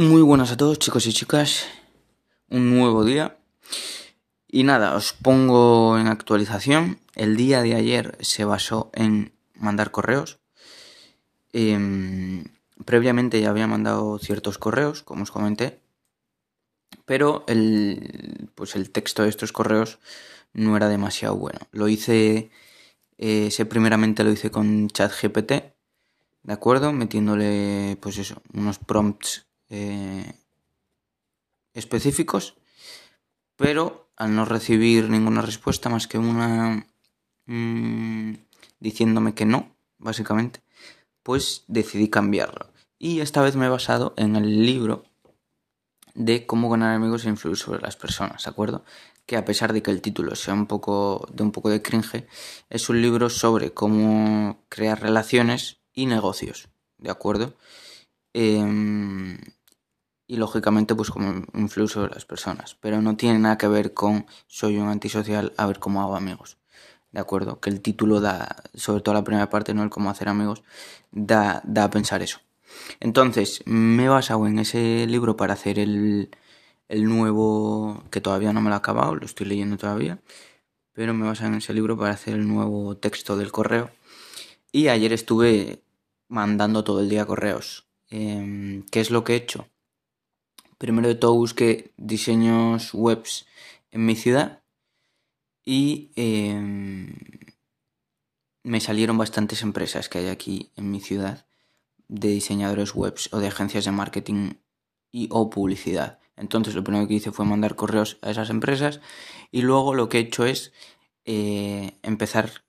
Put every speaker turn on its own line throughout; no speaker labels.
Muy buenas a todos chicos y chicas, un nuevo día. Y nada, os pongo en actualización. El día de ayer se basó en mandar correos. Em, previamente ya había mandado ciertos correos, como os comenté. Pero el, pues el texto de estos correos no era demasiado bueno. Lo hice, eh, primeramente lo hice con ChatGPT, ¿de acuerdo? Metiéndole, pues eso, unos prompts eh, específicos, pero al no recibir ninguna respuesta más que una mmm, diciéndome que no, básicamente, pues decidí cambiarlo. Y esta vez me he basado en el libro de cómo ganar amigos e influir sobre las personas, ¿de acuerdo? Que a pesar de que el título sea un poco de un poco de cringe, es un libro sobre cómo crear relaciones y negocios, ¿de acuerdo? Eh, y lógicamente pues como influye sobre las personas, pero no tiene nada que ver con soy un antisocial a ver cómo hago amigos. ¿De acuerdo? Que el título da, sobre todo la primera parte, no el cómo hacer amigos, da, da a pensar eso. Entonces, me he basado en ese libro para hacer el, el nuevo, que todavía no me lo he acabado, lo estoy leyendo todavía, pero me he basado en ese libro para hacer el nuevo texto del correo. Y ayer estuve mandando todo el día correos. Eh, ¿Qué es lo que he hecho? Primero de todo busqué diseños webs en mi ciudad y eh, me salieron bastantes empresas que hay aquí en mi ciudad de diseñadores webs o de agencias de marketing y o publicidad. Entonces lo primero que hice fue mandar correos a esas empresas y luego lo que he hecho es eh, empezar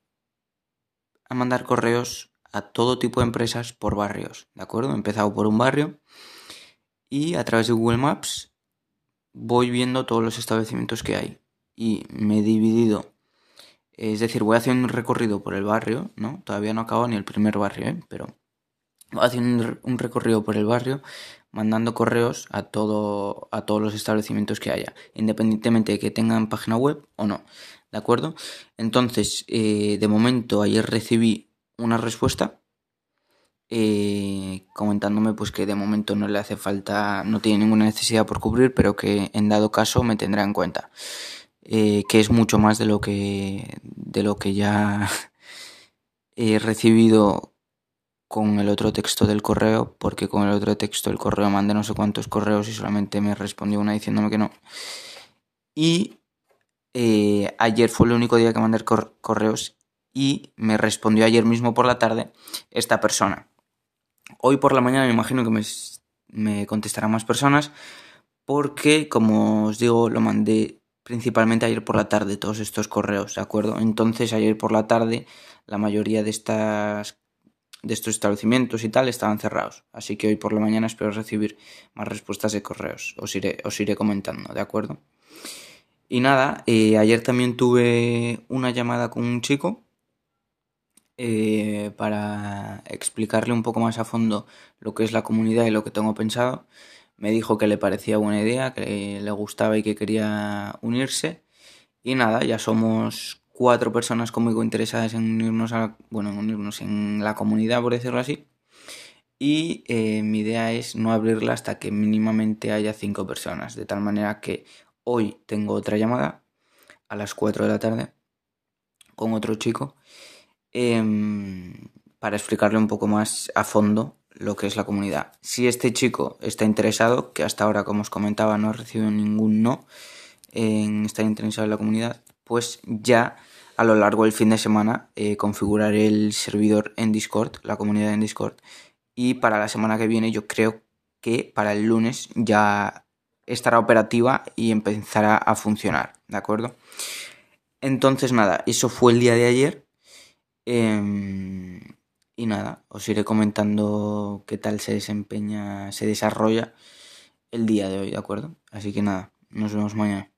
a mandar correos a todo tipo de empresas por barrios, ¿de acuerdo? He empezado por un barrio y a través de Google Maps voy viendo todos los establecimientos que hay. Y me he dividido. Es decir voy haciendo un recorrido por el barrio no todavía no acabo ni el primer barrio ¿eh? pero voy haciendo un recorrido por el barrio mandando correos a todo a todos los establecimientos que haya independientemente de que tengan página web o no de acuerdo entonces eh, de momento ayer recibí una respuesta eh, comentándome pues que de momento no le hace falta, no tiene ninguna necesidad por cubrir, pero que en dado caso me tendrá en cuenta. Eh, que es mucho más de lo que de lo que ya he recibido con el otro texto del correo, porque con el otro texto del correo mandé no sé cuántos correos y solamente me respondió una diciéndome que no. Y eh, ayer fue el único día que mandé correos y me respondió ayer mismo por la tarde esta persona. Hoy por la mañana me imagino que me, contestarán más personas porque, como os digo, lo mandé principalmente ayer por la tarde todos estos correos, ¿de acuerdo? Entonces ayer por la tarde la mayoría de estas de estos establecimientos y tal estaban cerrados, así que hoy por la mañana espero recibir más respuestas de correos, os iré, os iré comentando, ¿de acuerdo? Y nada, eh, ayer también tuve una llamada con un chico eh, para explicarle un poco más a fondo lo que es la comunidad y lo que tengo pensado. Me dijo que le parecía buena idea, que le gustaba y que quería unirse. Y nada, ya somos cuatro personas conmigo interesadas en unirnos a, bueno, en unirnos en la comunidad, por decirlo así. Y eh, mi idea es no abrirla hasta que mínimamente haya cinco personas. De tal manera que hoy tengo otra llamada a las 4 de la tarde con otro chico eh, para explicarle un poco más a fondo lo que es la comunidad. Si este chico está interesado, que hasta ahora, como os comentaba, no ha recibido ningún no en estar interesado en la comunidad, pues ya a lo largo del fin de semana eh, configuraré el servidor en Discord, la comunidad en Discord, y para la semana que viene yo creo que para el lunes ya estará operativa y empezará a funcionar, ¿de acuerdo? Entonces nada, eso fue el día de ayer Em, y nada, os iré comentando qué tal se desempeña, se desarrolla el día de hoy, ¿de acuerdo? Así que nada, nos vemos mañana.